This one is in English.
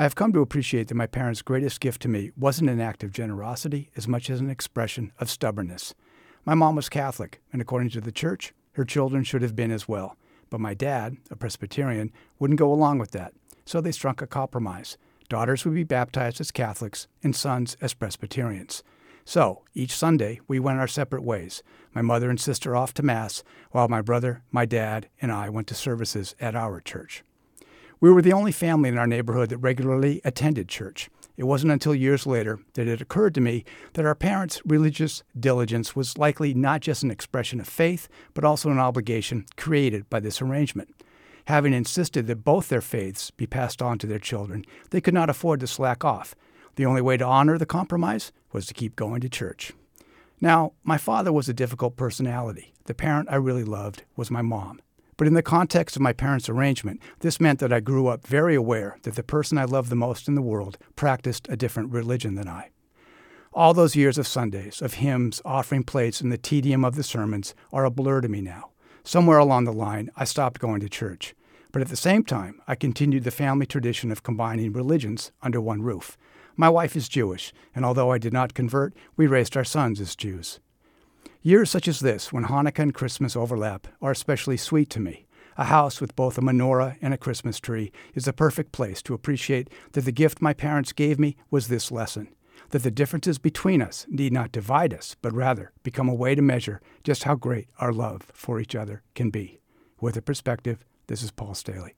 I have come to appreciate that my parents' greatest gift to me wasn't an act of generosity as much as an expression of stubbornness. My mom was Catholic, and according to the church, her children should have been as well. But my dad, a Presbyterian, wouldn't go along with that, so they struck a compromise. Daughters would be baptized as Catholics and sons as Presbyterians. So, each Sunday, we went our separate ways. My mother and sister off to Mass, while my brother, my dad, and I went to services at our church. We were the only family in our neighborhood that regularly attended church. It wasn't until years later that it occurred to me that our parents' religious diligence was likely not just an expression of faith, but also an obligation created by this arrangement. Having insisted that both their faiths be passed on to their children, they could not afford to slack off. The only way to honor the compromise was to keep going to church. Now, my father was a difficult personality. The parent I really loved was my mom. But in the context of my parents' arrangement, this meant that I grew up very aware that the person I loved the most in the world practiced a different religion than I. All those years of Sundays, of hymns, offering plates, and the tedium of the sermons are a blur to me now. Somewhere along the line, I stopped going to church. But at the same time, I continued the family tradition of combining religions under one roof. My wife is Jewish, and although I did not convert, we raised our sons as Jews. Years such as this, when Hanukkah and Christmas overlap, are especially sweet to me. A house with both a menorah and a Christmas tree is the perfect place to appreciate that the gift my parents gave me was this lesson that the differences between us need not divide us, but rather become a way to measure just how great our love for each other can be. With a perspective, this is Paul Staley.